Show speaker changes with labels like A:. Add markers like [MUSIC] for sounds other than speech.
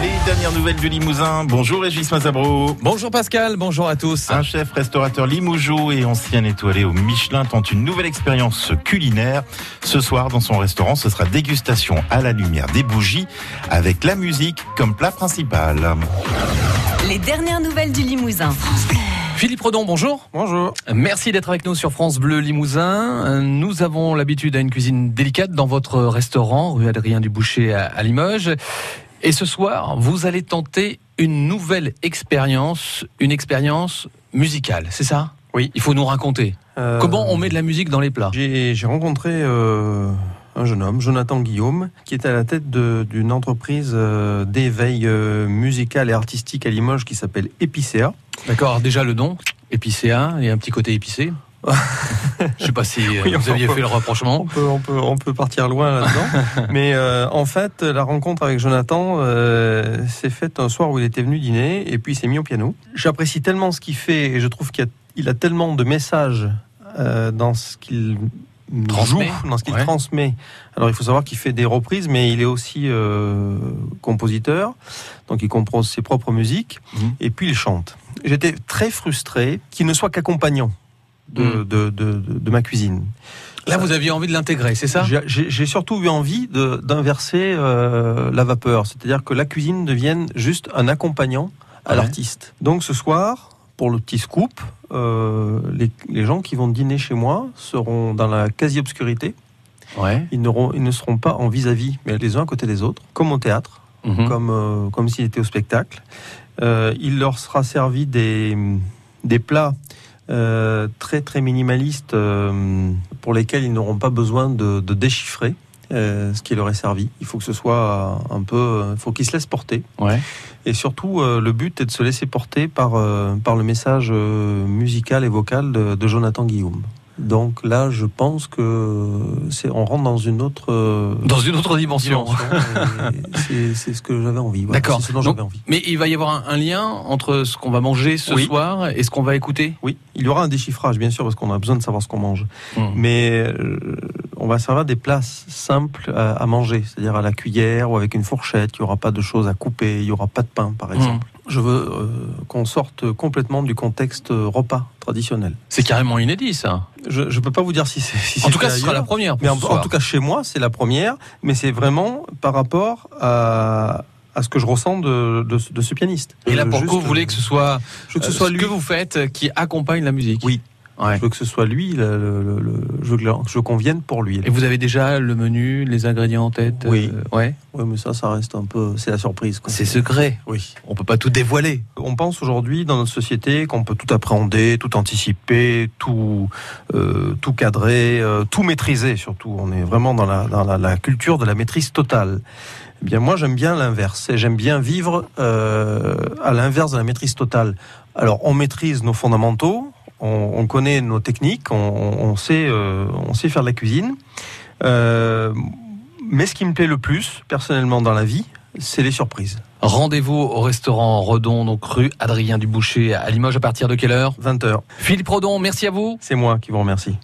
A: Les dernières nouvelles du Limousin. Bonjour Régis Mazabro.
B: Bonjour Pascal, bonjour à tous.
A: Un chef restaurateur limougeau et ancien étoilé au Michelin tente une nouvelle expérience culinaire. Ce soir, dans son restaurant, ce sera dégustation à la lumière des bougies avec la musique comme plat principal.
C: Les dernières nouvelles du Limousin.
B: Philippe Redon, bonjour.
D: Bonjour.
B: Merci d'être avec nous sur France Bleu Limousin. Nous avons l'habitude à une cuisine délicate dans votre restaurant, rue Adrien Duboucher à à Limoges. Et ce soir, vous allez tenter une nouvelle expérience, une expérience musicale, c'est ça?
D: Oui.
B: Il faut nous raconter.
D: Euh,
B: Comment on met de la musique dans les plats?
D: J'ai j'ai rencontré euh, un jeune homme, Jonathan Guillaume, qui est à la tête d'une entreprise euh, d'éveil euh, musical et artistique à Limoges qui s'appelle Epicea.
B: D'accord, déjà le nom, épicéa, il y a un petit côté épicé. [LAUGHS] Je sais pas si euh,
D: Oui,
B: vous aviez
D: peut-
B: fait le rapprochement.
D: On peut, on peut, on peut partir loin là-dedans. [LAUGHS] Mais euh, en fait, la rencontre avec Jonathan euh, s'est faite un soir où il était venu dîner et puis il s'est mis au piano. J'apprécie tellement ce qu'il fait et je trouve qu'il a, tellement de messages euh, dans ce qu'il
B: Transmet.
D: joue, dans ce qu'il
B: Ouais.
D: transmet. Alors il faut savoir qu'il fait des reprises, mais il est aussi euh, compositeur, donc il compose ses propres musiques
B: Mhm.
D: et puis il chante. J'étais très frustré qu'il ne soit qu'accompagnant de,
B: Mhm.
D: de, de- de- ma cuisine.
B: Là, vous aviez envie de l'intégrer, c'est ça?
D: J'ai- surtout eu envie d'inverser euh, la vapeur, c'est-à-dire que la cuisine devienne juste un accompagnant à
B: Ouais.
D: l'artiste. Donc ce soir, pour le petit scoop, euh, les, les gens qui vont dîner chez moi seront dans la quasi-obscurité.
B: Ouais.
D: Ils, ne seront pas en vis-à-vis, mais les uns à côté des autres, comme au théâtre,
B: Mhm.
D: comme, euh, comme s'ils étaient au spectacle. Euh, il leur sera servi des, des plats très très minimalistes pour lesquels ils n'auront pas besoin de, de déchiffrer euh, ce qui leur est servi. Il faut que ce soit un peu... Il faut qu'ils se laissent porter.
B: Ouais.
D: Et surtout, euh, le but est de se laisser porter par, euh, par le message euh, musical et vocal de, de Jonathan Guillaume. Donc là, je pense que c'est on rentre dans une autre euh,
B: Dans une autre dimension.
D: c'est- ce que j'avais envie. voilà.
B: D'accord.
D: C'est ce dont
B: Donc,
D: j'avais envie.
B: Mais il va y avoir un, un lien entre ce qu'on va manger ce
D: Oui.
B: soir et ce qu'on va écouter?
D: Oui, il y aura un déchiffrage, bien sûr, parce qu'on a besoin de savoir ce qu'on mange.
B: Hmm.
D: Mais euh, on va servir des plats simples à, à manger, c'est-à-dire à la cuillère ou avec une fourchette. Il n'y aura pas de choses à couper, il n'y aura pas de pain, par exemple. Je veux euh, qu'on sorte complètement du contexte euh, repas traditionnel.
B: C'est carrément inédit, ça.
D: Je ne peux pas vous dire si c'est si
B: En tout cas, ce sera la première.
D: Mais en, tout cas, chez moi, c'est la première, mais c'est vraiment par rapport à, à ce que je ressens de, de, ce- de ce pianiste.
B: Et là,
D: Euh,
B: coup, vous voulez que ce soit,
D: je veux que ce soit
B: ce
D: lui.
B: que vous faites qui accompagne la musique.
D: Oui.
B: Ouais.
D: Je veux que ce soit lui, le, le- le- le- je veux que je qu'on vienne pour lui.
B: Et vous avez déjà le menu, les ingrédients en tête
D: Oui.
B: euh, ouais.
D: Oui, mais ça, ça reste un peu, c'est la surprise.
B: C'est secret.
D: Oui.
B: On peut pas tout dévoiler.
D: On pense aujourd'hui dans notre société qu'on peut tout appréhender, tout anticiper, tout, euh, tout cadrer, euh, tout maîtriser surtout. On est vraiment dans la, dans la, la culture de la maîtrise totale. Eh bien, moi, j'aime bien l'inverse. Et J'aime bien vivre à l'inverse de la maîtrise totale. Alors, on maîtrise nos fondamentaux, on, on connaît nos techniques, on, on sait, euh, on sait faire de la cuisine. Euh, mais ce qui me plaît le plus, personnellement, dans la vie, c'est les surprises.
B: Rendez-vous au restaurant Redon, donc rue Adrien Duboucher à Limoges à partir de quelle heure?
D: 20h.
B: Philippe Redon, merci à vous.
D: C'est moi qui vous remercie.